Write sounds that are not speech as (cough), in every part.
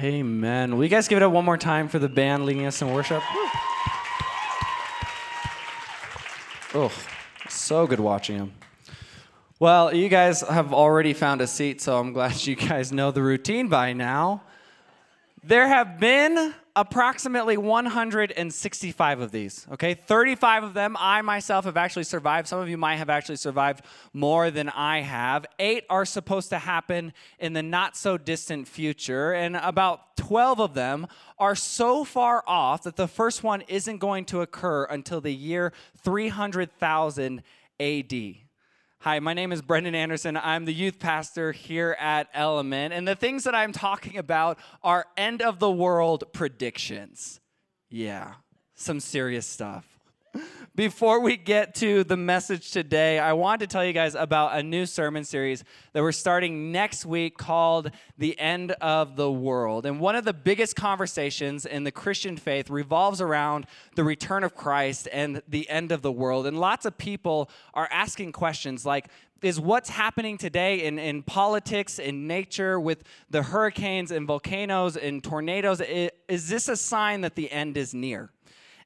Amen. Will you guys give it up one more time for the band leading us in worship? Oh, so good watching them. Well, you guys have already found a seat, so I'm glad (laughs) you guys know the routine by now. There have been approximately 165 of these, okay? 35 of them I myself have actually survived. Some of you might have actually survived more than I have. Eight are supposed to happen in the not so distant future, and about 12 of them are so far off that the first one isn't going to occur until the year 300,000 AD. Hi, my name is Brendan Anderson. I'm the youth pastor here at Element. And the things that I'm talking about are end of the world predictions. Yeah, some serious stuff. Before we get to the message today, I want to tell you guys about a new sermon series that we're starting next week called The End of the World. And one of the biggest conversations in the Christian faith revolves around the return of Christ and the end of the world. And lots of people are asking questions like, is what's happening today in, in politics, in nature, with the hurricanes and volcanoes and tornadoes, is this a sign that the end is near?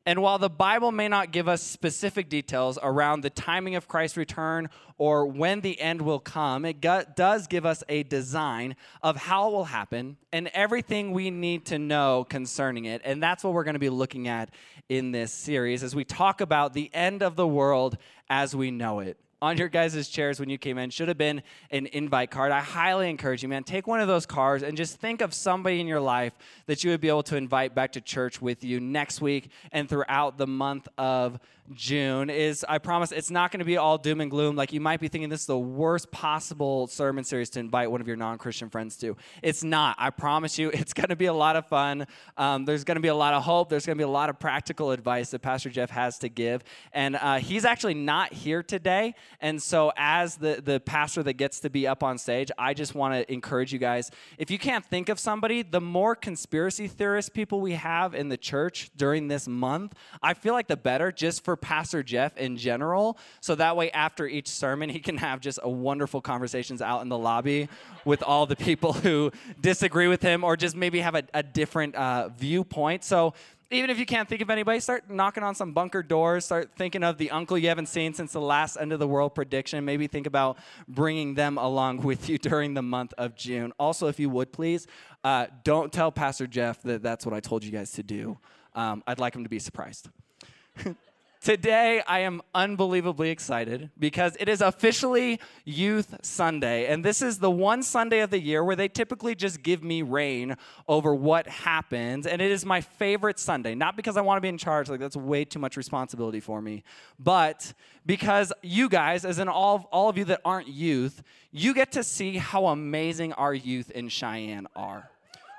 And while the Bible may not give us specific details around the timing of Christ's return or when the end will come, it does give us a design of how it will happen and everything we need to know concerning it. And that's what we're going to be looking at in this series as we talk about the end of the world as we know it on your guys' chairs when you came in should have been an invite card. I highly encourage you, man, take one of those cards and just think of somebody in your life that you would be able to invite back to church with you next week and throughout the month of June is I promise it's not going to be all doom and gloom. Like you might be thinking this is the worst possible sermon series to invite one of your non Christian friends to. It's not. I promise you, (laughs) it's going to be a lot of fun. Um, there's going to be a lot of hope. There's going to be a lot of practical advice that Pastor Jeff has to give. And uh, he's actually not here today. And so, as the, the pastor that gets to be up on stage, I just want to encourage you guys if you can't think of somebody, the more conspiracy theorist people we have in the church during this month, I feel like the better just for Pastor Jeff in general. So that way, after each sermon, he can have just a wonderful conversations out in the lobby with all the people who disagree with him or just maybe have a, a different uh, viewpoint. So even if you can't think of anybody, start knocking on some bunker doors. Start thinking of the uncle you haven't seen since the last end of the world prediction. Maybe think about bringing them along (laughs) with you during the month of June. Also, if you would please, uh, don't tell Pastor Jeff that that's what I told you guys to do. Um, I'd like him to be surprised. (laughs) Today, I am unbelievably excited because it is officially Youth Sunday. And this is the one Sunday of the year where they typically just give me reign over what happens. And it is my favorite Sunday. Not because I want to be in charge, like that's way too much responsibility for me, but because you guys, as in all, all of you that aren't youth, you get to see how amazing our youth in Cheyenne are.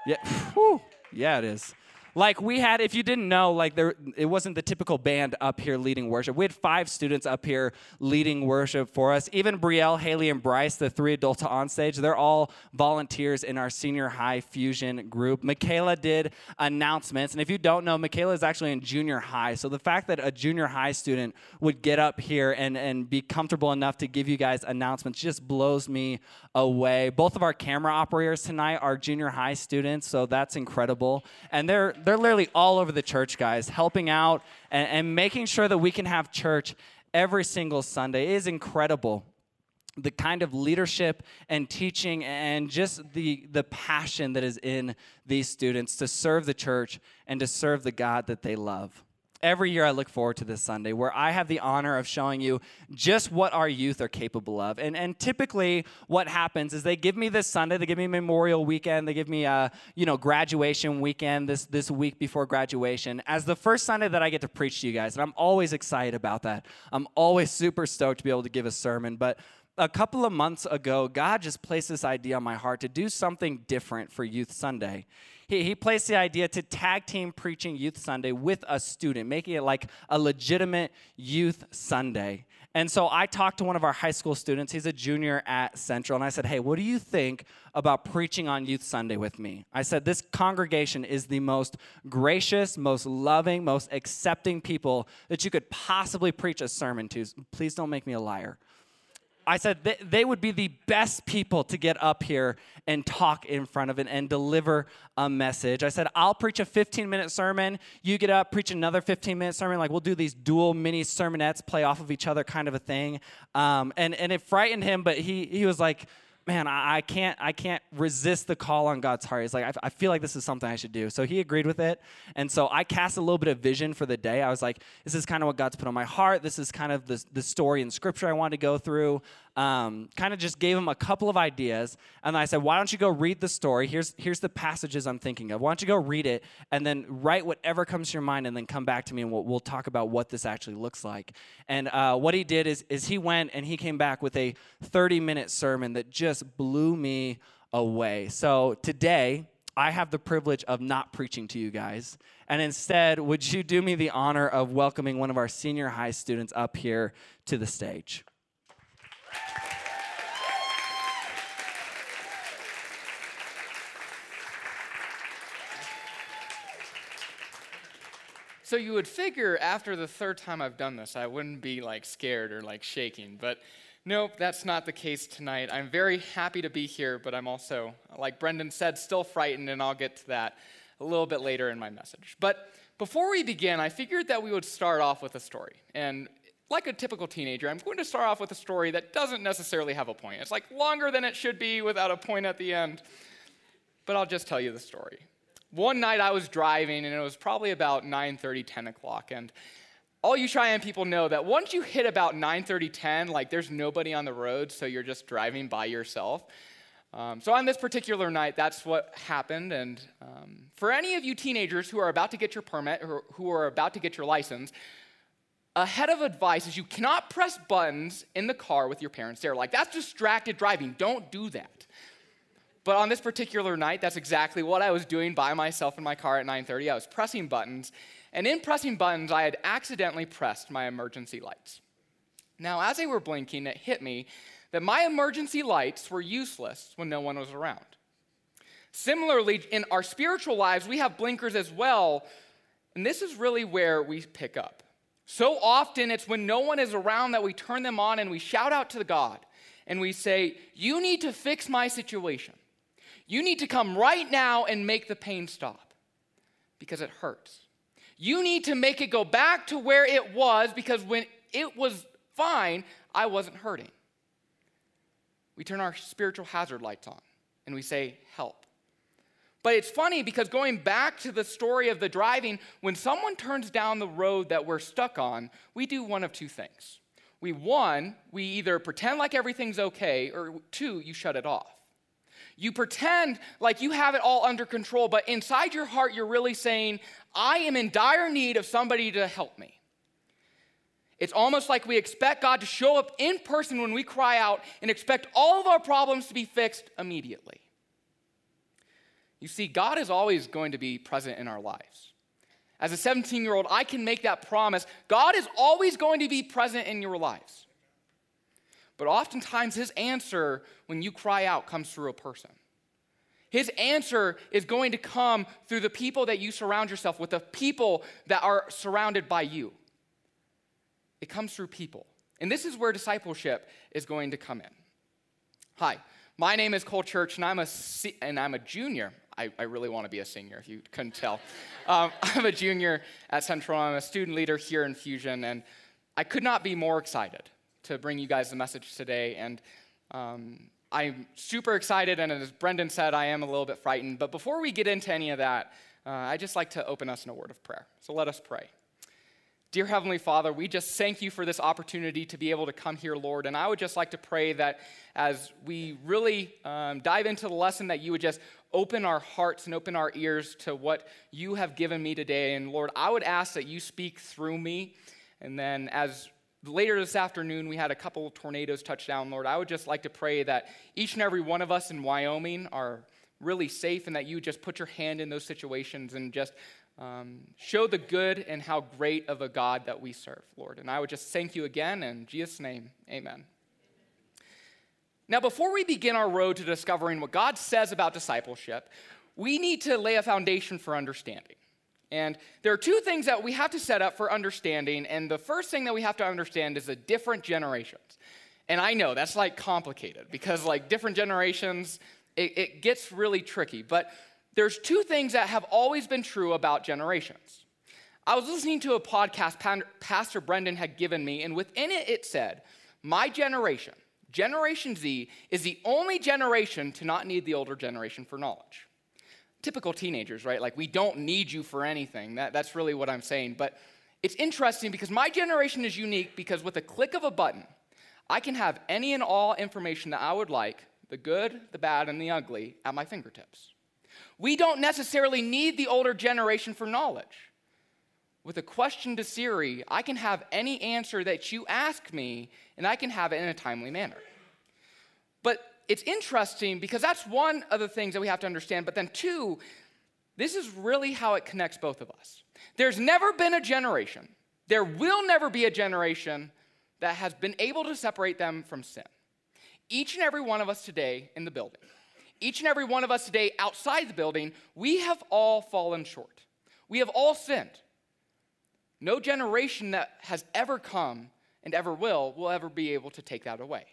Yeah, (laughs) whew, yeah, it is. Like we had, if you didn't know, like there, it wasn't the typical band up here leading worship. We had five students up here leading worship for us. Even Brielle, Haley, and Bryce, the three adults on stage, they're all volunteers in our senior high fusion group. Michaela did announcements, and if you don't know, Michaela is actually in junior high. So the fact that a junior high student would get up here and and be comfortable enough to give you guys announcements just blows me away. Both of our camera operators tonight are junior high students, so that's incredible, and they're they're literally all over the church, guys, helping out and, and making sure that we can have church every single Sunday. It is incredible the kind of leadership and teaching and just the, the passion that is in these students to serve the church and to serve the God that they love every year I look forward to this Sunday where I have the honor of showing you just what our youth are capable of. And, and typically, what happens is they give me this Sunday, they give me Memorial Weekend, they give me a you know graduation weekend this this week before graduation as the first Sunday that I get to preach to you guys, and I'm always excited about that. I'm always super stoked to be able to give a sermon, but a couple of months ago, God just placed this idea on my heart to do something different for Youth Sunday he, he placed the idea to tag team preaching Youth Sunday with a student, making it like a legitimate Youth Sunday. And so I talked to one of our high school students. He's a junior at Central. And I said, Hey, what do you think about preaching on Youth Sunday with me? I said, This congregation is the most gracious, most loving, most accepting people that you could possibly preach a sermon to. Please don't make me a liar. I said they, they would be the best people to get up here and talk in front of it and deliver a message. I said, I'll preach a 15 minute sermon. You get up, preach another 15 minute sermon. Like we'll do these dual mini sermonettes, play off of each other kind of a thing. Um, and, and it frightened him, but he, he was like, man, I, I, can't, I can't resist the call on God's heart. He's like, I, I, feel like this is something I should do. So he agreed with it. And so I cast a little bit of vision for the day. I was like, this is kind of what God's put on my heart. This is kind of the, the story in scripture I wanted to go through um, kind of just gave him a couple of ideas. And I said, why don't you go read the story? Here's, here's the passages I'm thinking of. Why don't you go read it and then write whatever comes to your mind and then come back to me and we'll, we'll talk about what this actually looks like. And uh, what he did is, is he went and he came back with a 30 minute sermon that just blew me away. So today, I have the privilege of not preaching to you guys. And instead, would you do me the honor of welcoming one of our senior high students up here to the stage? So you would figure after the third time I've done this, I wouldn't be like scared or like shaking. But nope, that's not the case tonight. I'm very happy to be here, but I'm also, like Brendan said, still frightened, and I'll get to that a little bit later in my message. But before we begin, I figured that we would start off with a story. And like a typical teenager, I'm going to start off with a story that doesn't necessarily have a point. It's like longer than it should be without a point at the end. But I'll just tell you the story one night I was driving, and it was probably about 9:30, 10 o'clock, and all you Cheyenne people know that once you hit about 9:30, 10, like there's nobody on the road, so you're just driving by yourself. Um, so on this particular night, that's what happened. And um, for any of you teenagers who are about to get your permit or who are about to get your license, a head of advice is you cannot press buttons in the car with your parents there. Like that's distracted driving. Don't do that. But on this particular night, that's exactly what I was doing by myself in my car at 9:30. I was pressing buttons, and in pressing buttons, I had accidentally pressed my emergency lights. Now, as they were blinking, it hit me that my emergency lights were useless when no one was around. Similarly, in our spiritual lives, we have blinkers as well, and this is really where we pick up. So often, it's when no one is around that we turn them on and we shout out to God and we say, You need to fix my situation. You need to come right now and make the pain stop because it hurts. You need to make it go back to where it was because when it was fine, I wasn't hurting. We turn our spiritual hazard lights on and we say, Help. But it's funny because going back to the story of the driving, when someone turns down the road that we're stuck on, we do one of two things. We, one, we either pretend like everything's okay, or two, you shut it off. You pretend like you have it all under control, but inside your heart, you're really saying, I am in dire need of somebody to help me. It's almost like we expect God to show up in person when we cry out and expect all of our problems to be fixed immediately. You see, God is always going to be present in our lives. As a 17 year old, I can make that promise. God is always going to be present in your lives. But oftentimes, his answer when you cry out comes through a person. His answer is going to come through the people that you surround yourself with, the people that are surrounded by you. It comes through people. And this is where discipleship is going to come in. Hi, my name is Cole Church, and I'm a, and I'm a junior. I, I really want to be a senior, if you couldn't tell. Um, (laughs) I'm a junior at Central. I'm a student leader here in Fusion, and I could not be more excited to bring you guys the message today. And um, I'm super excited, and as Brendan said, I am a little bit frightened. But before we get into any of that, uh, I'd just like to open us in a word of prayer. So let us pray. Dear Heavenly Father, we just thank you for this opportunity to be able to come here, Lord. And I would just like to pray that as we really um, dive into the lesson, that you would just open our hearts and open our ears to what you have given me today. And Lord, I would ask that you speak through me. And then as later this afternoon, we had a couple of tornadoes touch down, Lord. I would just like to pray that each and every one of us in Wyoming are really safe and that you just put your hand in those situations and just um, show the good and how great of a God that we serve, Lord. And I would just thank you again in Jesus' name, amen. Now, before we begin our road to discovering what God says about discipleship, we need to lay a foundation for understanding. And there are two things that we have to set up for understanding. And the first thing that we have to understand is the different generations. And I know that's like complicated because, like, different generations, it, it gets really tricky. But there's two things that have always been true about generations. I was listening to a podcast Pastor Brendan had given me, and within it, it said, My generation, Generation Z, is the only generation to not need the older generation for knowledge. Typical teenagers, right? Like, we don't need you for anything. That, that's really what I'm saying. But it's interesting because my generation is unique because with a click of a button, I can have any and all information that I would like, the good, the bad, and the ugly, at my fingertips. We don't necessarily need the older generation for knowledge. With a question to Siri, I can have any answer that you ask me, and I can have it in a timely manner. But it's interesting because that's one of the things that we have to understand. But then, two, this is really how it connects both of us. There's never been a generation, there will never be a generation that has been able to separate them from sin. Each and every one of us today in the building, each and every one of us today outside the building, we have all fallen short. We have all sinned. No generation that has ever come and ever will will ever be able to take that away.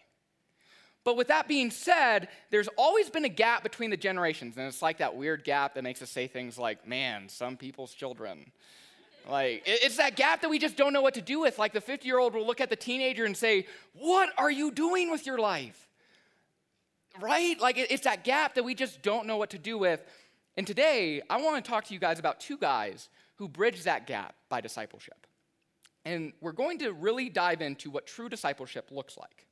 But with that being said, there's always been a gap between the generations, and it's like that weird gap that makes us say things like, man, some people's children. Like, it's that gap that we just don't know what to do with. Like, the 50 year old will look at the teenager and say, What are you doing with your life? Right? Like, it's that gap that we just don't know what to do with. And today, I want to talk to you guys about two guys who bridge that gap by discipleship. And we're going to really dive into what true discipleship looks like.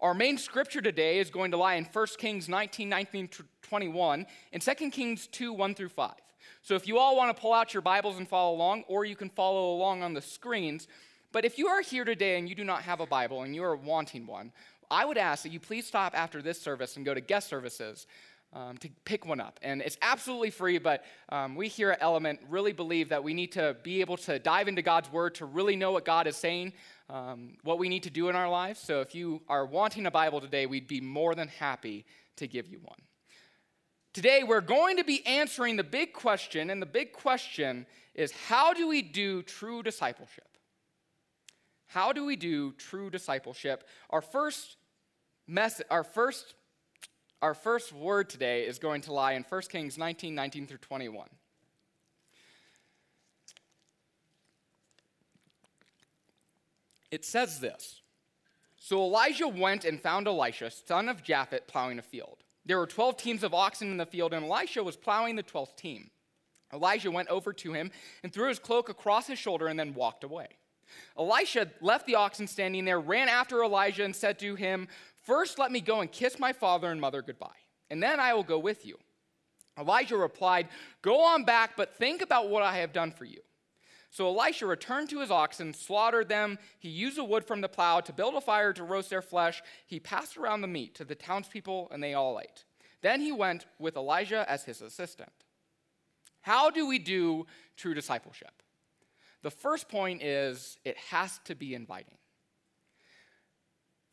Our main scripture today is going to lie in 1 Kings 19, 19 21, and 2 Kings 2, 1 through 5. So if you all want to pull out your Bibles and follow along, or you can follow along on the screens. But if you are here today and you do not have a Bible and you are wanting one, I would ask that you please stop after this service and go to guest services um, to pick one up. And it's absolutely free, but um, we here at Element really believe that we need to be able to dive into God's Word to really know what God is saying, um, what we need to do in our lives. So if you are wanting a Bible today, we'd be more than happy to give you one. Today, we're going to be answering the big question, and the big question is how do we do true discipleship? How do we do true discipleship? Our first message, our first our first word today is going to lie in 1 Kings 19 19 through 21. It says this So Elijah went and found Elisha, son of Shaphat, plowing a field. There were 12 teams of oxen in the field, and Elisha was plowing the 12th team. Elijah went over to him and threw his cloak across his shoulder and then walked away. Elisha left the oxen standing there, ran after Elijah, and said to him, First, let me go and kiss my father and mother goodbye, and then I will go with you. Elijah replied, Go on back, but think about what I have done for you. So Elisha returned to his oxen, slaughtered them. He used the wood from the plow to build a fire to roast their flesh. He passed around the meat to the townspeople, and they all ate. Then he went with Elijah as his assistant. How do we do true discipleship? The first point is it has to be inviting.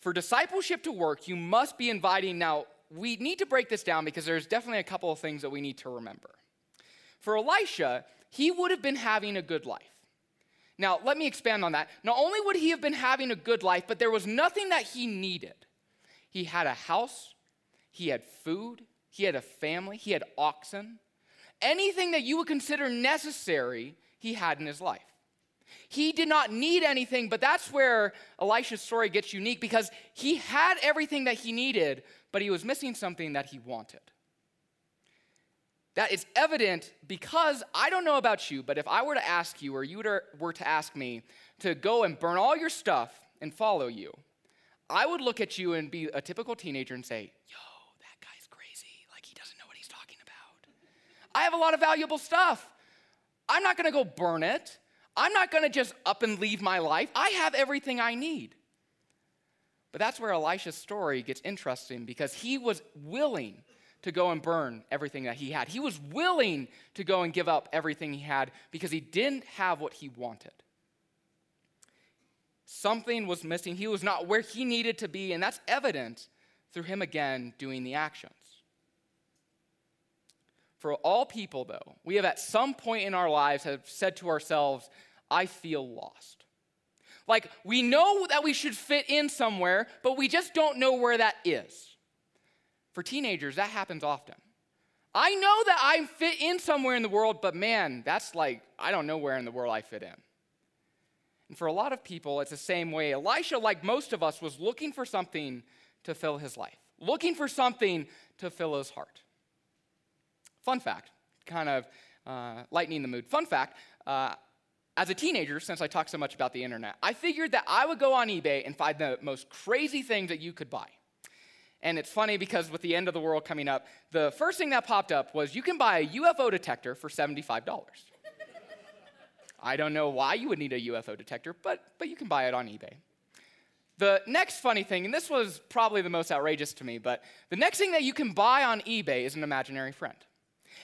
For discipleship to work, you must be inviting. Now, we need to break this down because there's definitely a couple of things that we need to remember. For Elisha, he would have been having a good life. Now, let me expand on that. Not only would he have been having a good life, but there was nothing that he needed. He had a house, he had food, he had a family, he had oxen. Anything that you would consider necessary, he had in his life. He did not need anything, but that's where Elisha's story gets unique because he had everything that he needed, but he was missing something that he wanted. That is evident because I don't know about you, but if I were to ask you, or you were to ask me to go and burn all your stuff and follow you, I would look at you and be a typical teenager and say, Yo, that guy's crazy. Like, he doesn't know what he's talking about. I have a lot of valuable stuff. I'm not gonna go burn it. I'm not going to just up and leave my life. I have everything I need. But that's where Elisha's story gets interesting because he was willing to go and burn everything that he had. He was willing to go and give up everything he had because he didn't have what he wanted. Something was missing. He was not where he needed to be, and that's evident through him again doing the actions. For all people, though, we have at some point in our lives have said to ourselves, I feel lost. Like, we know that we should fit in somewhere, but we just don't know where that is. For teenagers, that happens often. I know that I fit in somewhere in the world, but man, that's like, I don't know where in the world I fit in. And for a lot of people, it's the same way. Elisha, like most of us, was looking for something to fill his life, looking for something to fill his heart. Fun fact, kind of uh, lightening the mood. Fun fact, uh, as a teenager, since I talk so much about the internet, I figured that I would go on eBay and find the most crazy things that you could buy. And it's funny because with the end of the world coming up, the first thing that popped up was you can buy a UFO detector for $75. (laughs) I don't know why you would need a UFO detector, but, but you can buy it on eBay. The next funny thing, and this was probably the most outrageous to me, but the next thing that you can buy on eBay is an imaginary friend.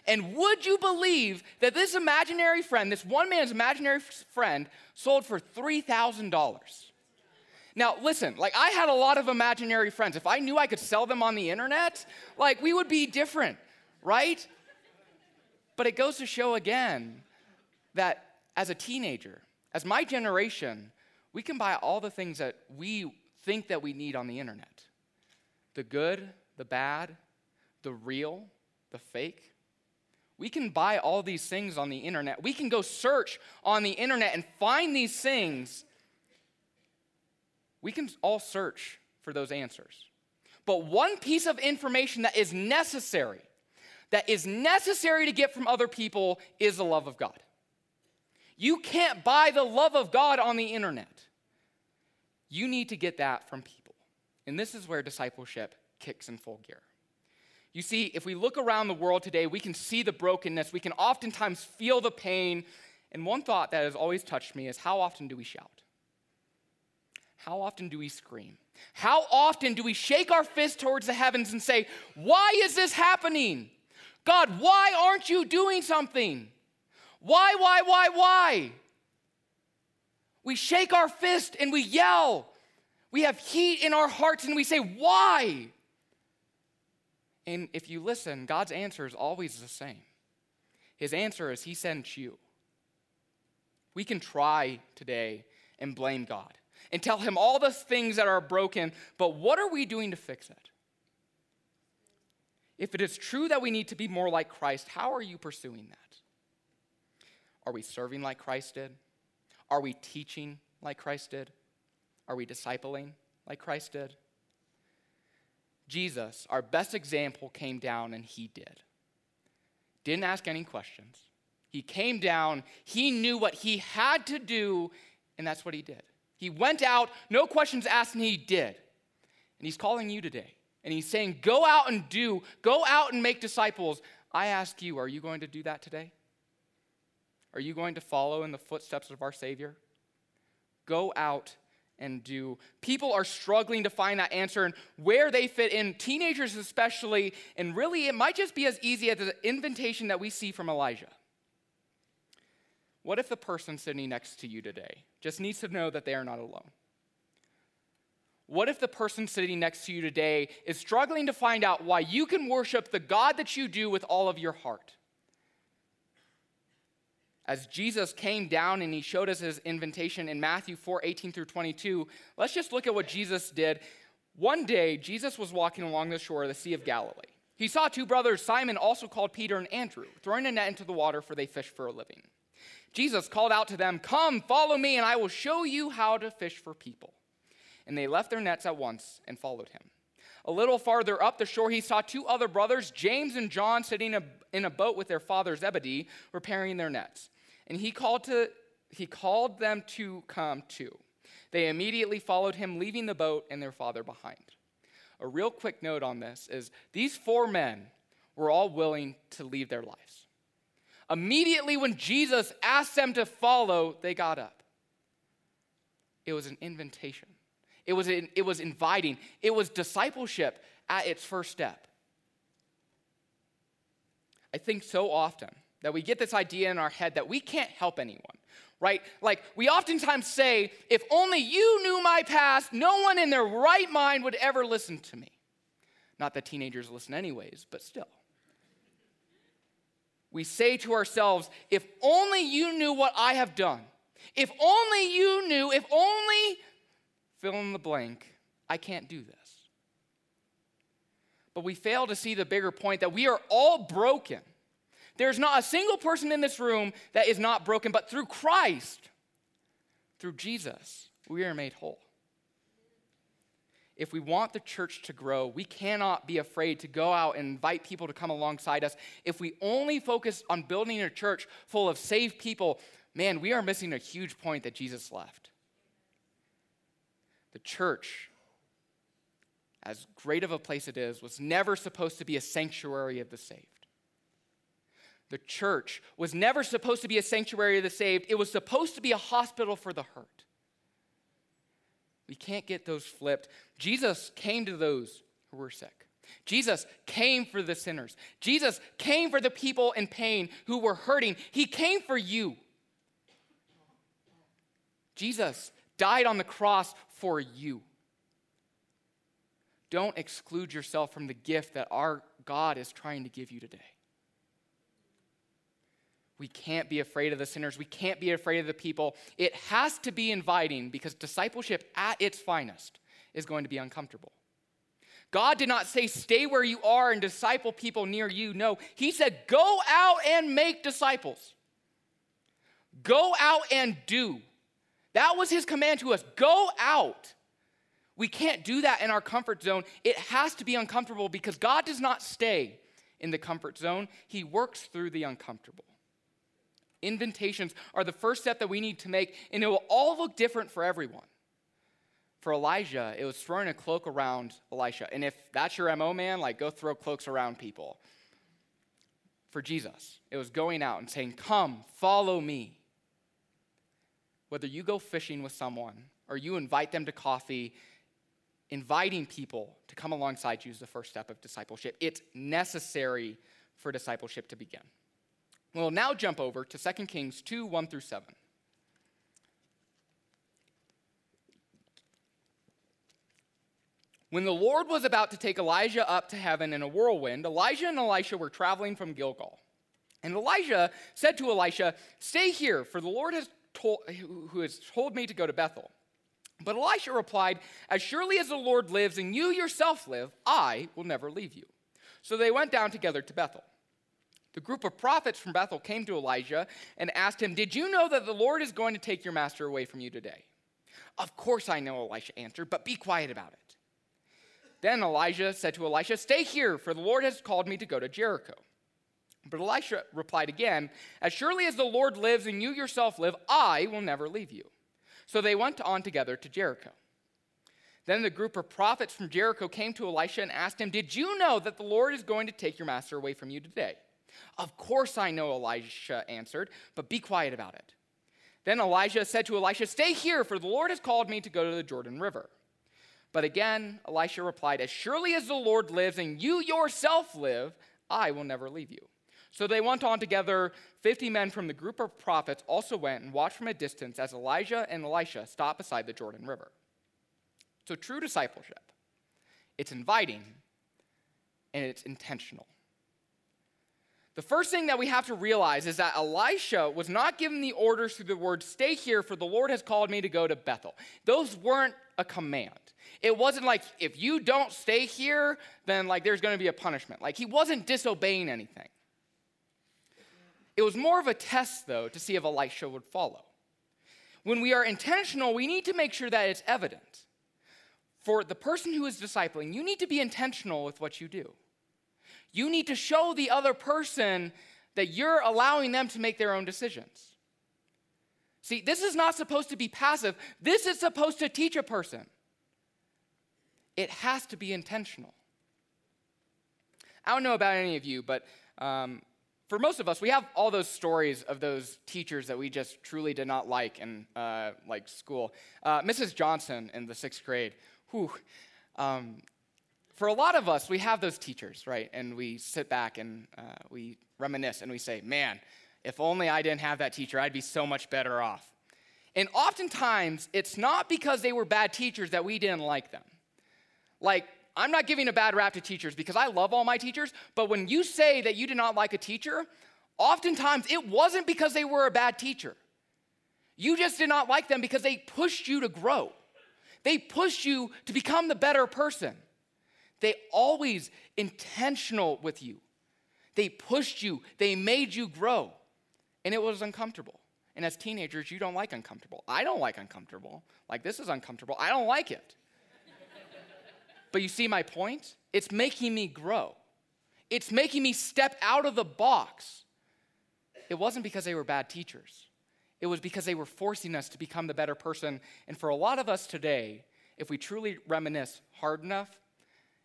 And would you believe that this imaginary friend, this one man's imaginary friend, sold for $3,000? Now, listen, like I had a lot of imaginary friends. If I knew I could sell them on the internet, like we would be different, right? But it goes to show again that as a teenager, as my generation, we can buy all the things that we think that we need on the internet the good, the bad, the real, the fake. We can buy all these things on the internet. We can go search on the internet and find these things. We can all search for those answers. But one piece of information that is necessary, that is necessary to get from other people, is the love of God. You can't buy the love of God on the internet. You need to get that from people. And this is where discipleship kicks in full gear. You see, if we look around the world today, we can see the brokenness, we can oftentimes feel the pain. And one thought that has always touched me is how often do we shout? How often do we scream? How often do we shake our fist towards the heavens and say, Why is this happening? God, why aren't you doing something? Why, why, why, why? We shake our fist and we yell. We have heat in our hearts and we say, Why? And if you listen, God's answer is always the same. His answer is He sent you. We can try today and blame God and tell Him all the things that are broken, but what are we doing to fix it? If it is true that we need to be more like Christ, how are you pursuing that? Are we serving like Christ did? Are we teaching like Christ did? Are we discipling like Christ did? Jesus, our best example, came down and he did. Didn't ask any questions. He came down, he knew what he had to do, and that's what he did. He went out, no questions asked, and he did. And he's calling you today. And he's saying, Go out and do, go out and make disciples. I ask you, are you going to do that today? Are you going to follow in the footsteps of our Savior? Go out and do. People are struggling to find that answer and where they fit in, teenagers especially, and really it might just be as easy as the invitation that we see from Elijah. What if the person sitting next to you today just needs to know that they are not alone? What if the person sitting next to you today is struggling to find out why you can worship the God that you do with all of your heart? As Jesus came down and he showed us his invitation in Matthew 4 18 through 22, let's just look at what Jesus did. One day, Jesus was walking along the shore of the Sea of Galilee. He saw two brothers, Simon, also called Peter and Andrew, throwing a net into the water for they fish for a living. Jesus called out to them, Come, follow me, and I will show you how to fish for people. And they left their nets at once and followed him. A little farther up the shore, he saw two other brothers, James and John, sitting in a boat with their father Zebedee, repairing their nets. And he called, to, he called them to come too. They immediately followed him, leaving the boat and their father behind. A real quick note on this is these four men were all willing to leave their lives. Immediately, when Jesus asked them to follow, they got up. It was an invitation. It was, it was inviting. It was discipleship at its first step. I think so often that we get this idea in our head that we can't help anyone, right? Like we oftentimes say, if only you knew my past, no one in their right mind would ever listen to me. Not that teenagers listen, anyways, but still. We say to ourselves, if only you knew what I have done, If only you knew, if only fill in the blank, I can't do this. But we fail to see the bigger point that we are all broken. There's not a single person in this room that is not broken, but through Christ, through Jesus, we are made whole. If we want the church to grow, we cannot be afraid to go out and invite people to come alongside us. If we only focus on building a church full of saved people, man, we are missing a huge point that Jesus left. The church, as great of a place it is, was never supposed to be a sanctuary of the saved. The church was never supposed to be a sanctuary of the saved, it was supposed to be a hospital for the hurt. We can't get those flipped. Jesus came to those who were sick. Jesus came for the sinners. Jesus came for the people in pain who were hurting. He came for you. Jesus died on the cross for you. Don't exclude yourself from the gift that our God is trying to give you today. We can't be afraid of the sinners. We can't be afraid of the people. It has to be inviting because discipleship at its finest is going to be uncomfortable. God did not say, stay where you are and disciple people near you. No, He said, go out and make disciples. Go out and do. That was His command to us go out. We can't do that in our comfort zone. It has to be uncomfortable because God does not stay in the comfort zone, He works through the uncomfortable. Invitations are the first step that we need to make, and it will all look different for everyone. For Elijah, it was throwing a cloak around Elisha. And if that's your MO, man, like go throw cloaks around people. For Jesus, it was going out and saying, Come, follow me. Whether you go fishing with someone or you invite them to coffee, inviting people to come alongside you is the first step of discipleship. It's necessary for discipleship to begin. We'll now jump over to 2 Kings 2 1 through 7. When the Lord was about to take Elijah up to heaven in a whirlwind, Elijah and Elisha were traveling from Gilgal. And Elijah said to Elisha, Stay here, for the Lord has told, who has told me to go to Bethel. But Elisha replied, As surely as the Lord lives and you yourself live, I will never leave you. So they went down together to Bethel. The group of prophets from Bethel came to Elijah and asked him, Did you know that the Lord is going to take your master away from you today? Of course I know, Elisha answered, but be quiet about it. Then Elijah said to Elisha, Stay here, for the Lord has called me to go to Jericho. But Elisha replied again, As surely as the Lord lives and you yourself live, I will never leave you. So they went on together to Jericho. Then the group of prophets from Jericho came to Elisha and asked him, Did you know that the Lord is going to take your master away from you today? Of course I know, Elisha answered, but be quiet about it. Then Elijah said to Elisha, Stay here, for the Lord has called me to go to the Jordan River. But again, Elisha replied, As surely as the Lord lives and you yourself live, I will never leave you. So they went on together. Fifty men from the group of prophets also went and watched from a distance as Elijah and Elisha stopped beside the Jordan River. So, true discipleship, it's inviting and it's intentional. The first thing that we have to realize is that Elisha was not given the orders through the word, stay here, for the Lord has called me to go to Bethel. Those weren't a command. It wasn't like, if you don't stay here, then like there's gonna be a punishment. Like he wasn't disobeying anything. It was more of a test, though, to see if Elisha would follow. When we are intentional, we need to make sure that it's evident. For the person who is discipling, you need to be intentional with what you do. You need to show the other person that you're allowing them to make their own decisions. See, this is not supposed to be passive, this is supposed to teach a person. It has to be intentional. I don't know about any of you, but um, for most of us, we have all those stories of those teachers that we just truly did not like in uh, like school. Uh, Mrs. Johnson in the sixth grade, whew, um, for a lot of us, we have those teachers, right? And we sit back and uh, we reminisce and we say, man, if only I didn't have that teacher, I'd be so much better off. And oftentimes, it's not because they were bad teachers that we didn't like them. Like, I'm not giving a bad rap to teachers because I love all my teachers, but when you say that you did not like a teacher, oftentimes it wasn't because they were a bad teacher. You just did not like them because they pushed you to grow. They pushed you to become the better person. They always intentional with you. They pushed you, they made you grow. And it was uncomfortable. And as teenagers, you don't like uncomfortable. I don't like uncomfortable. Like this is uncomfortable. I don't like it. (laughs) but you see my point? It's making me grow. It's making me step out of the box. It wasn't because they were bad teachers. It was because they were forcing us to become the better person. And for a lot of us today, if we truly reminisce hard enough,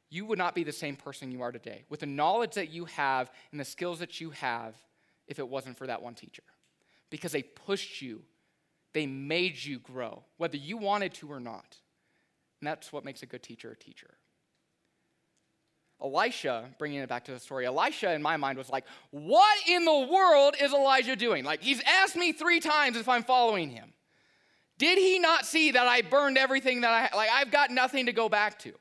you would not be the same person you are today with the knowledge that you have and the skills that you have if it wasn't for that one teacher. Because they pushed you, they made you grow, whether you wanted to or not. And that's what makes a good teacher a teacher. Elisha, bringing it back to the story, Elisha in my mind was like, What in the world is Elijah doing? Like, he's asked me three times if I'm following him. Did he not see that I burned everything that I, like, I've got nothing to go back to?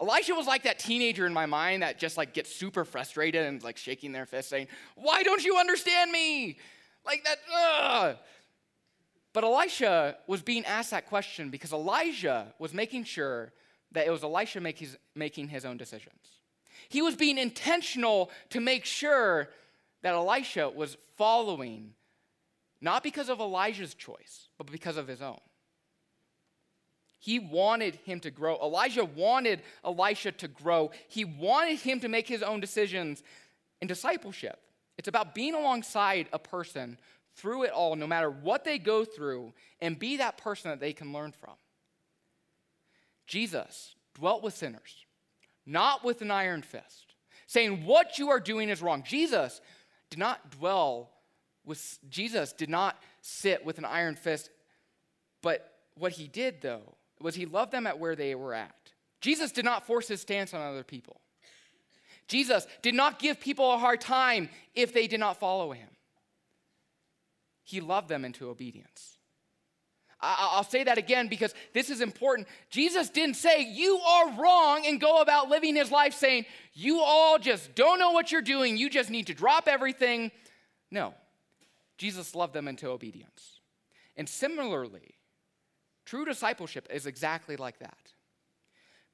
Elisha was like that teenager in my mind that just like gets super frustrated and like shaking their fist saying, Why don't you understand me? Like that, ugh. But Elisha was being asked that question because Elijah was making sure that it was Elisha make his, making his own decisions. He was being intentional to make sure that Elisha was following, not because of Elijah's choice, but because of his own. He wanted him to grow. Elijah wanted Elisha to grow. He wanted him to make his own decisions in discipleship. It's about being alongside a person through it all, no matter what they go through, and be that person that they can learn from. Jesus dwelt with sinners not with an iron fist, saying what you are doing is wrong. Jesus did not dwell with, Jesus did not sit with an iron fist, but what he did, though, was he loved them at where they were at. Jesus did not force his stance on other people. Jesus did not give people a hard time if they did not follow him. He loved them into obedience. I'll say that again because this is important. Jesus didn't say, You are wrong, and go about living his life saying, You all just don't know what you're doing. You just need to drop everything. No. Jesus loved them into obedience. And similarly, true discipleship is exactly like that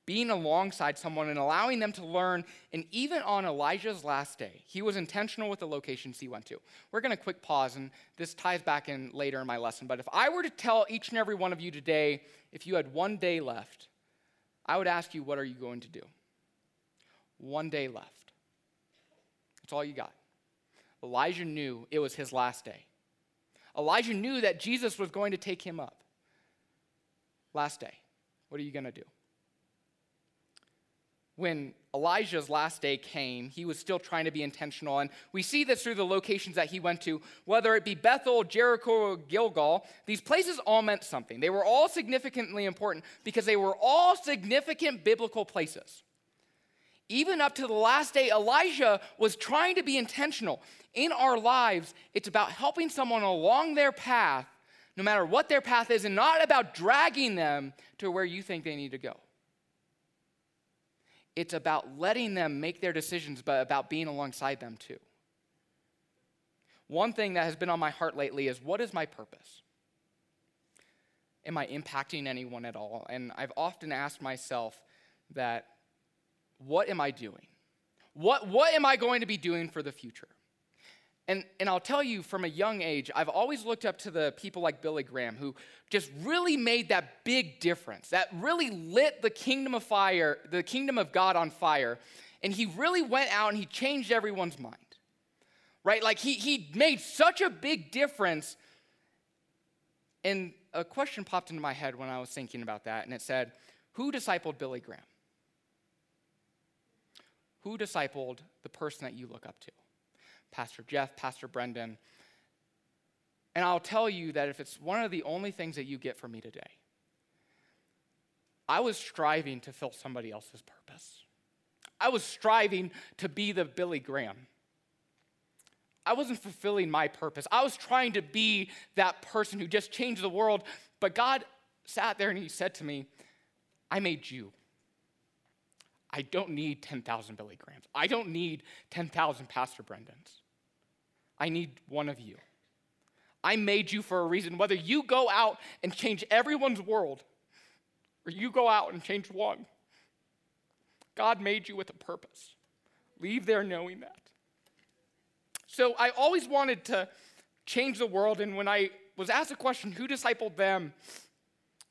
being alongside someone and allowing them to learn. And even on Elijah's last day, he was intentional with the locations he went to. We're going to quick pause, and this ties back in later in my lesson. But if I were to tell each and every one of you today, if you had one day left, I would ask you, what are you going to do? One day left. That's all you got. Elijah knew it was his last day. Elijah knew that Jesus was going to take him up. Last day. What are you going to do? when Elijah's last day came, he was still trying to be intentional. And we see this through the locations that he went to, whether it be Bethel, Jericho, or Gilgal. These places all meant something. They were all significantly important because they were all significant biblical places. Even up to the last day, Elijah was trying to be intentional. In our lives, it's about helping someone along their path, no matter what their path is, and not about dragging them to where you think they need to go. It's about letting them make their decisions, but about being alongside them too. One thing that has been on my heart lately is what is my purpose? Am I impacting anyone at all? And I've often asked myself that what am I doing? What, what am I going to be doing for the future? And, and I'll tell you from a young age, I've always looked up to the people like Billy Graham who just really made that big difference, that really lit the kingdom of fire, the kingdom of God on fire. And he really went out and he changed everyone's mind, right? Like he, he made such a big difference. And a question popped into my head when I was thinking about that, and it said, Who discipled Billy Graham? Who discipled the person that you look up to? Pastor Jeff, Pastor Brendan. And I'll tell you that if it's one of the only things that you get from me today, I was striving to fill somebody else's purpose. I was striving to be the Billy Graham. I wasn't fulfilling my purpose. I was trying to be that person who just changed the world. But God sat there and He said to me, I made you. I don't need 10,000 Billy Grahams. I don't need 10,000 Pastor Brendans. I need one of you. I made you for a reason. Whether you go out and change everyone's world or you go out and change one, God made you with a purpose. Leave there knowing that. So I always wanted to change the world, and when I was asked the question, who discipled them?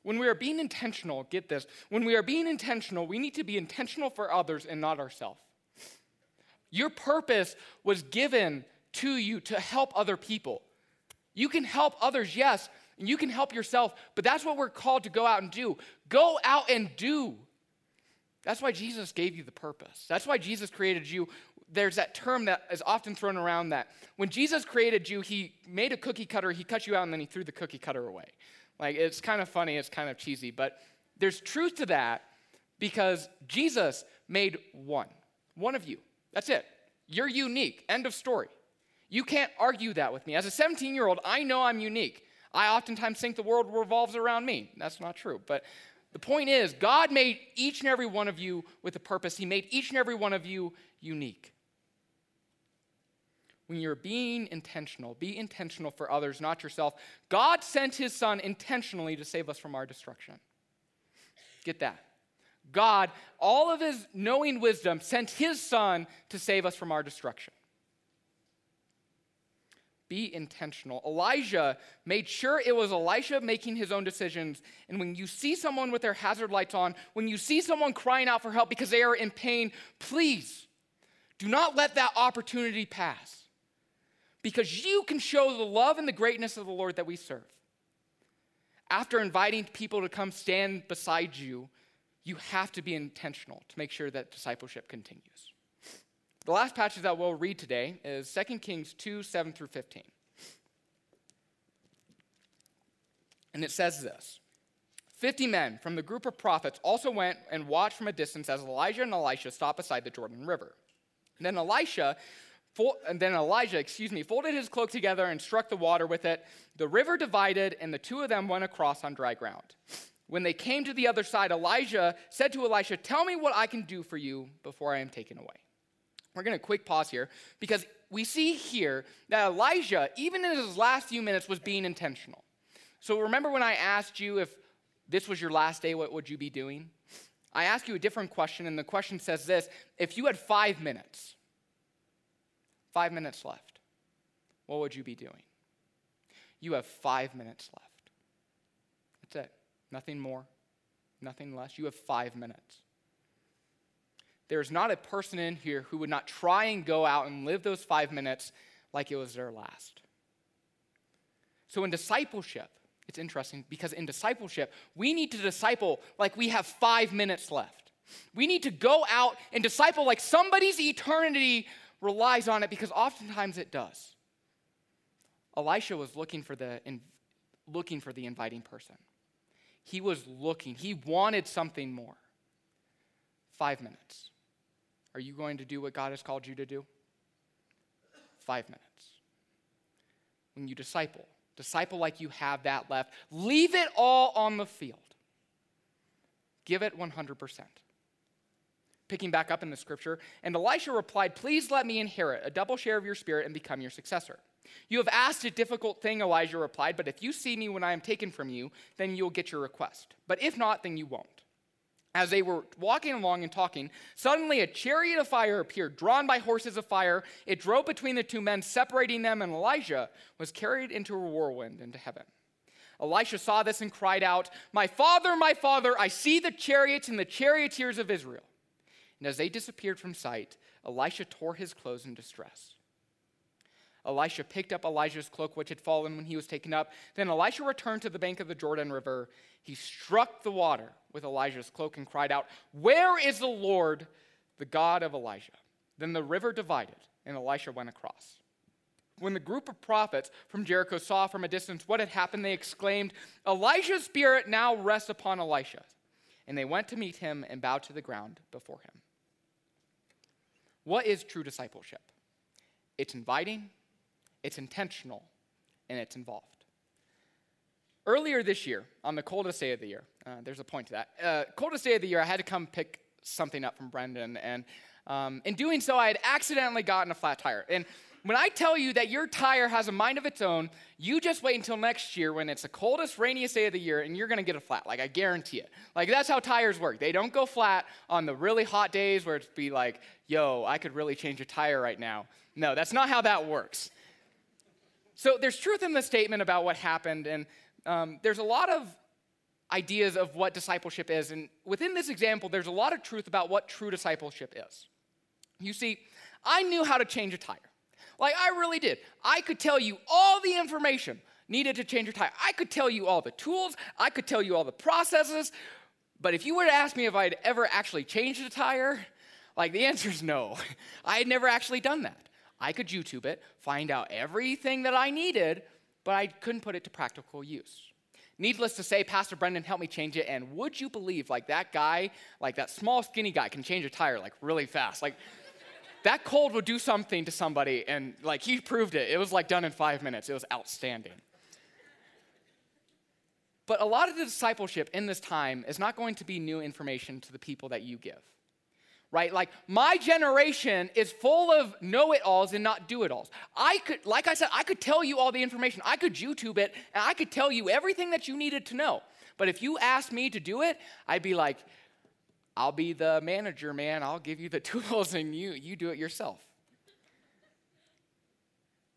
When we are being intentional, get this, when we are being intentional, we need to be intentional for others and not ourselves. Your purpose was given to you to help other people. You can help others, yes, and you can help yourself, but that's what we're called to go out and do. Go out and do. That's why Jesus gave you the purpose. That's why Jesus created you. There's that term that is often thrown around that when Jesus created you, he made a cookie cutter, he cut you out, and then he threw the cookie cutter away. Like, it's kind of funny, it's kind of cheesy, but there's truth to that because Jesus made one, one of you. That's it. You're unique. End of story. You can't argue that with me. As a 17 year old, I know I'm unique. I oftentimes think the world revolves around me. That's not true. But the point is, God made each and every one of you with a purpose. He made each and every one of you unique. When you're being intentional, be intentional for others, not yourself. God sent his son intentionally to save us from our destruction. Get that. God, all of his knowing wisdom, sent his son to save us from our destruction. Be intentional. Elijah made sure it was Elisha making his own decisions. And when you see someone with their hazard lights on, when you see someone crying out for help because they are in pain, please do not let that opportunity pass. Because you can show the love and the greatness of the Lord that we serve. After inviting people to come stand beside you, you have to be intentional to make sure that discipleship continues. The last passage that we'll read today is 2 Kings 2 7 through 15. And it says this 50 men from the group of prophets also went and watched from a distance as Elijah and Elisha stopped beside the Jordan River. And then Elisha, and then Elijah, excuse me, folded his cloak together and struck the water with it. The river divided, and the two of them went across on dry ground. When they came to the other side, Elijah said to Elisha, Tell me what I can do for you before I am taken away. We're going to quick pause here because we see here that Elijah, even in his last few minutes, was being intentional. So remember when I asked you if this was your last day, what would you be doing? I asked you a different question, and the question says this If you had five minutes, five minutes left, what would you be doing? You have five minutes left. That's it. Nothing more, nothing less. You have five minutes. There's not a person in here who would not try and go out and live those five minutes like it was their last. So, in discipleship, it's interesting because in discipleship, we need to disciple like we have five minutes left. We need to go out and disciple like somebody's eternity relies on it because oftentimes it does. Elisha was looking for the, in, looking for the inviting person. He was looking, he wanted something more. Five minutes. Are you going to do what God has called you to do? Five minutes. When you disciple, disciple like you have that left. Leave it all on the field. Give it 100%. Picking back up in the scripture, and Elisha replied, Please let me inherit a double share of your spirit and become your successor. You have asked a difficult thing, Elijah replied, but if you see me when I am taken from you, then you'll get your request. But if not, then you won't. As they were walking along and talking, suddenly a chariot of fire appeared, drawn by horses of fire. It drove between the two men, separating them, and Elijah was carried into a whirlwind into heaven. Elisha saw this and cried out, My father, my father, I see the chariots and the charioteers of Israel. And as they disappeared from sight, Elisha tore his clothes in distress. Elisha picked up Elijah's cloak, which had fallen when he was taken up. Then Elisha returned to the bank of the Jordan River. He struck the water with Elijah's cloak and cried out, Where is the Lord, the God of Elijah? Then the river divided, and Elisha went across. When the group of prophets from Jericho saw from a distance what had happened, they exclaimed, Elijah's spirit now rests upon Elisha. And they went to meet him and bowed to the ground before him. What is true discipleship? It's inviting, it's intentional, and it's involved. Earlier this year, on the coldest day of the year, uh, there's a point to that. Uh, coldest day of the year, I had to come pick something up from Brendan, and um, in doing so, I had accidentally gotten a flat tire. And when I tell you that your tire has a mind of its own, you just wait until next year when it's the coldest, rainiest day of the year and you're gonna get a flat. Like, I guarantee it. Like, that's how tires work. They don't go flat on the really hot days where it's be like, yo, I could really change a tire right now. No, that's not how that works. So, there's truth in the statement about what happened, and um, there's a lot of ideas of what discipleship is. And within this example, there's a lot of truth about what true discipleship is. You see, I knew how to change a tire. Like, I really did. I could tell you all the information needed to change your tire. I could tell you all the tools, I could tell you all the processes. But if you were to ask me if I'd ever actually changed a tire, like the answer is no. (laughs) I had never actually done that. I could YouTube it, find out everything that I needed, but I couldn't put it to practical use. Needless to say, Pastor Brendan helped me change it, and would you believe, like that guy, like that small, skinny guy, can change a tire like really fast. Like that cold would do something to somebody, and like he proved it. It was like done in five minutes. It was outstanding. But a lot of the discipleship in this time is not going to be new information to the people that you give. Right? Like my generation is full of know-it-alls and not do-it-alls. I could, like I said, I could tell you all the information. I could YouTube it and I could tell you everything that you needed to know. But if you asked me to do it, I'd be like, I'll be the manager, man. I'll give you the (laughs) tools and you you do it yourself.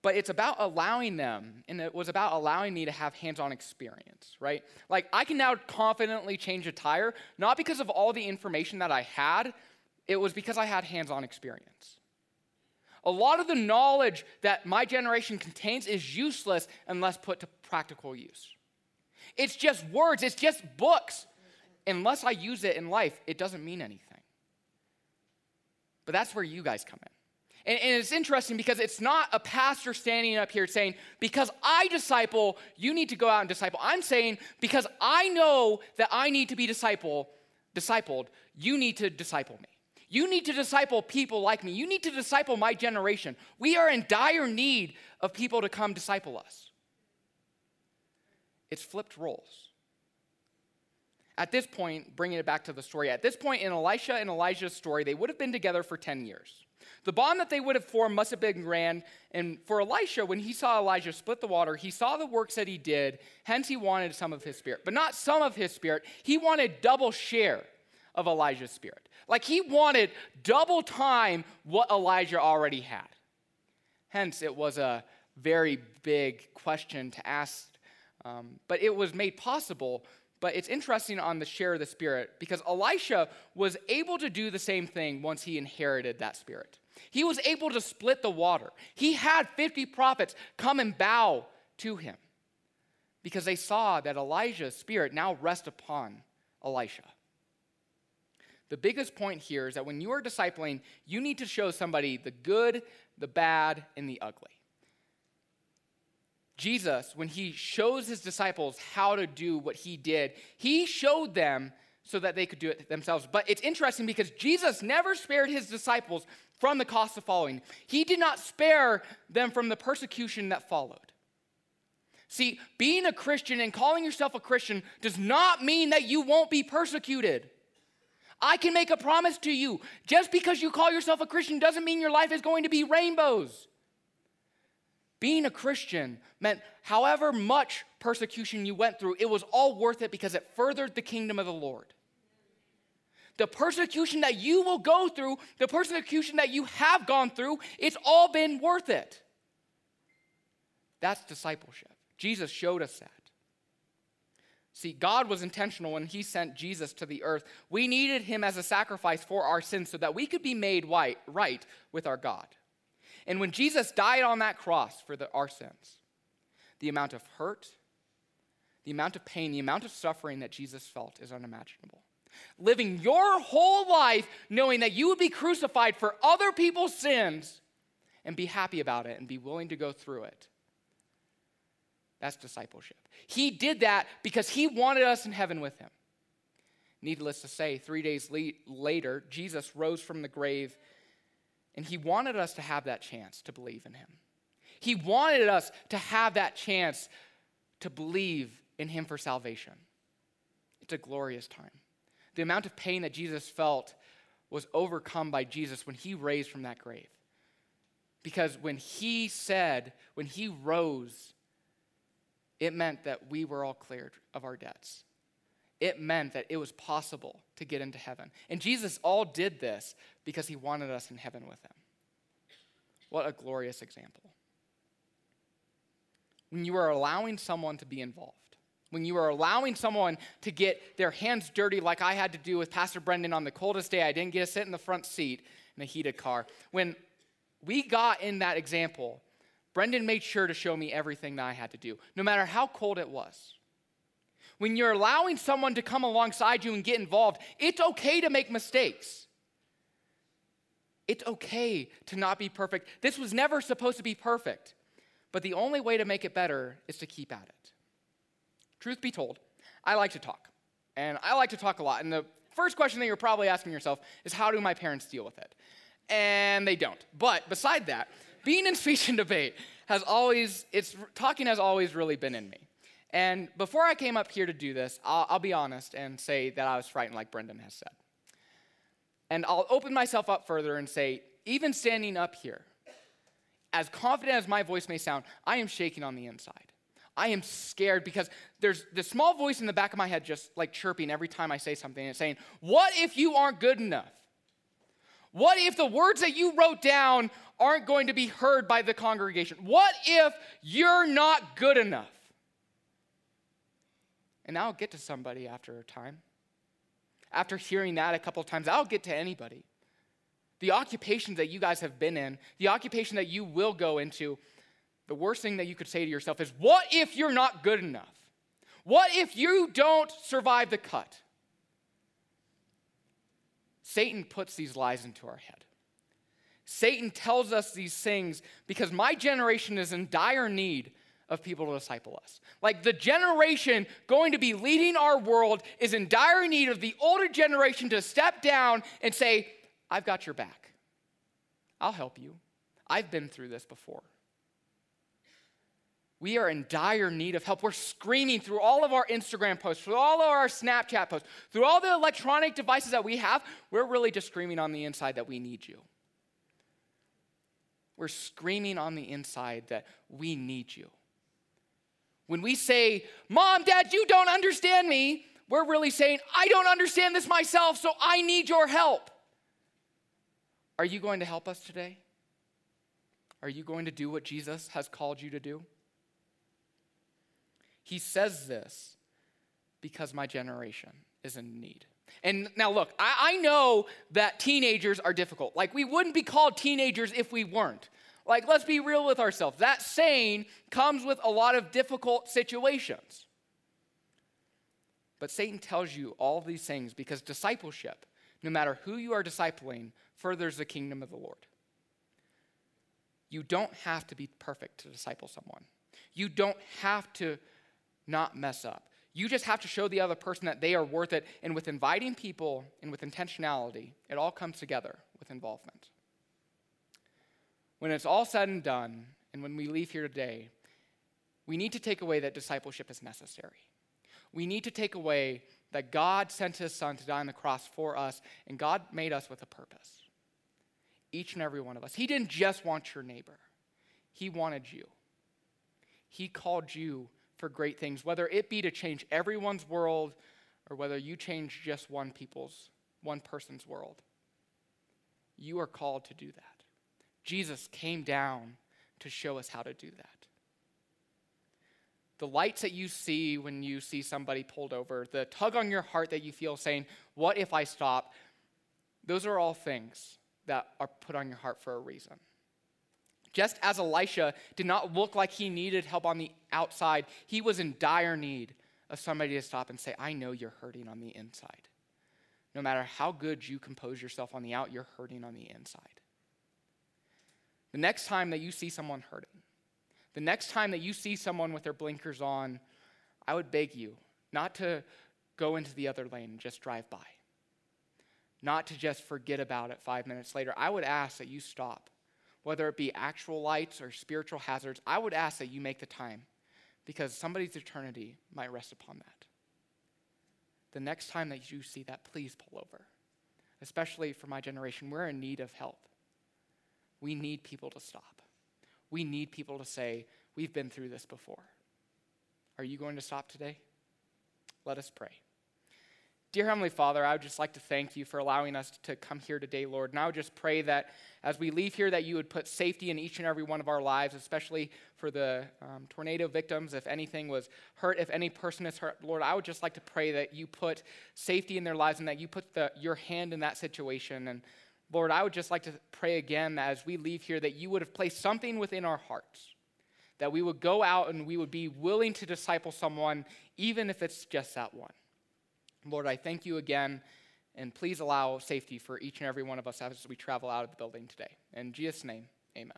But it's about allowing them, and it was about allowing me to have hands on experience, right? Like, I can now confidently change a tire, not because of all the information that I had, it was because I had hands on experience. A lot of the knowledge that my generation contains is useless unless put to practical use. It's just words, it's just books unless I use it in life, it doesn't mean anything. But that's where you guys come in. And, and, it's interesting because it's not a pastor standing up here saying, because I disciple, you need to go out and disciple. I'm saying, because I know that I need to be disciple, discipled, you need to disciple me. You need to disciple people like me. You need to disciple my generation. We are in dire need of people to come disciple us. It's flipped roles at this point, bringing it back to the story, at this point in Elisha and Elijah's story, they would have been together for 10 years. The bond that they would have formed must have been grand. And for Elisha, when he saw Elijah split the water, he saw the works that he did, hence he wanted some of his spirit. But not some of his spirit, he wanted double share of Elijah's spirit. Like he wanted double time what Elijah already had. Hence, it was a very big question to ask, um, but it was made possible but it's interesting on the share of the Spirit because Elisha was able to do the same thing once he inherited that Spirit. He was able to split the water. He had 50 prophets come and bow to him because they saw that Elijah's Spirit now rests upon Elisha. The biggest point here is that when you are discipling, you need to show somebody the good, the bad, and the ugly. Jesus, when he shows his disciples how to do what he did, he showed them so that they could do it themselves. But it's interesting because Jesus never spared his disciples from the cost of following, he did not spare them from the persecution that followed. See, being a Christian and calling yourself a Christian does not mean that you won't be persecuted. I can make a promise to you. Just because you call yourself a Christian doesn't mean your life is going to be rainbows. Being a Christian meant however much persecution you went through, it was all worth it because it furthered the kingdom of the Lord. The persecution that you will go through, the persecution that you have gone through, it's all been worth it. That's discipleship. Jesus showed us that. See, God was intentional when He sent Jesus to the earth. We needed Him as a sacrifice for our sins so that we could be made right, right with our God. And when Jesus died on that cross for the, our sins, the amount of hurt, the amount of pain, the amount of suffering that Jesus felt is unimaginable. Living your whole life knowing that you would be crucified for other people's sins and be happy about it and be willing to go through it. That's discipleship. He did that because he wanted us in heaven with him. Needless to say, three days later, Jesus rose from the grave and he wanted us to have that chance to believe in him. He wanted us to have that chance to believe in him for salvation. It's a glorious time. The amount of pain that Jesus felt was overcome by Jesus when he raised from that grave. Because when he said, when he rose, it meant that we were all cleared of our debts. It meant that it was possible to get into heaven. And Jesus all did this because he wanted us in heaven with him. What a glorious example. When you are allowing someone to be involved, when you are allowing someone to get their hands dirty, like I had to do with Pastor Brendan on the coldest day, I didn't get to sit in the front seat in a heated car. When we got in that example, Brendan made sure to show me everything that I had to do, no matter how cold it was. When you're allowing someone to come alongside you and get involved, it's okay to make mistakes. It's okay to not be perfect. This was never supposed to be perfect, but the only way to make it better is to keep at it. Truth be told, I like to talk, and I like to talk a lot. And the first question that you're probably asking yourself is how do my parents deal with it? And they don't. But beside that, being in speech and debate has always, it's talking has always really been in me. And before I came up here to do this, I'll, I'll be honest and say that I was frightened, like Brendan has said. And I'll open myself up further and say, even standing up here, as confident as my voice may sound, I am shaking on the inside. I am scared because there's this small voice in the back of my head just like chirping every time I say something and saying, What if you aren't good enough? What if the words that you wrote down aren't going to be heard by the congregation? What if you're not good enough? And I'll get to somebody after a time. After hearing that a couple of times, I'll get to anybody. The occupations that you guys have been in, the occupation that you will go into, the worst thing that you could say to yourself is, What if you're not good enough? What if you don't survive the cut? Satan puts these lies into our head. Satan tells us these things because my generation is in dire need of people to disciple us. Like the generation going to be leading our world is in dire need of the older generation to step down and say, I've got your back. I'll help you. I've been through this before. We are in dire need of help. We're screaming through all of our Instagram posts, through all of our Snapchat posts, through all the electronic devices that we have. We're really just screaming on the inside that we need you. We're screaming on the inside that we need you. When we say, Mom, Dad, you don't understand me, we're really saying, I don't understand this myself, so I need your help. Are you going to help us today? Are you going to do what Jesus has called you to do? He says this because my generation is in need. And now, look, I, I, know that teenagers are difficult. Like, we wouldn't be called teenagers if we weren't. Like, let's be real with ourselves. That saying comes with a lot of difficult situations. But Satan tells you all these things because discipleship, no matter who you are discipling, furthers the kingdom of the Lord. You don't have to be perfect to disciple someone, you don't have to not mess up. You just have to show the other person that they are worth it. And with inviting people and with intentionality, it all comes together with involvement. When it's all said and done, and when we leave here today, we need to take away that discipleship is necessary. We need to take away that God sent his son to die on the cross for us, and God made us with a purpose. Each and every one of us. He didn't just want your neighbor, He wanted you. He called you for great things, whether it be to change everyone's world or whether you change just one people's, one person's world. You are called to do that. Jesus came down to show us how to do that. The lights that you see when you see somebody pulled over, the tug on your heart that you feel saying, What if I stop? Those are all things that are put on your heart for a reason. Just as Elisha did not look like he needed help on the outside, he was in dire need of somebody to stop and say, I know you're hurting on the inside. No matter how good you compose yourself on the out, you're hurting on the inside. The next time that you see someone hurting, the next time that you see someone with their blinkers on, I would beg you not to go into the other lane and just drive by, not to just forget about it five minutes later. I would ask that you stop whether it be actual lights or spiritual hazards, I would ask that you make the time because somebody's eternity might rest upon that. The next time that you see that, please pull over. Especially for my generation, we're in need of help. we need people to stop. We need people to say, We've been through this before. Are you going to stop today? Let us pray. Dear Heavenly Father, I would just like to thank you for allowing us to come here today, Lord. And I would just pray that as we leave here, that you would put safety in each and every one of our lives, especially for the um, tornado victims. If anything was hurt, if any person is hurt, Lord, I would just like to pray that you put safety in their lives and that you put the, your hand in that situation. And Lord, I would just like to pray again as we leave here that you would have placed something within our hearts, that we would go out and we would be willing to disciple someone, even if it's just that one. Lord, I thank you again, and please allow safety for each and every one of us as we travel out of the building today. In Jesus' name, amen.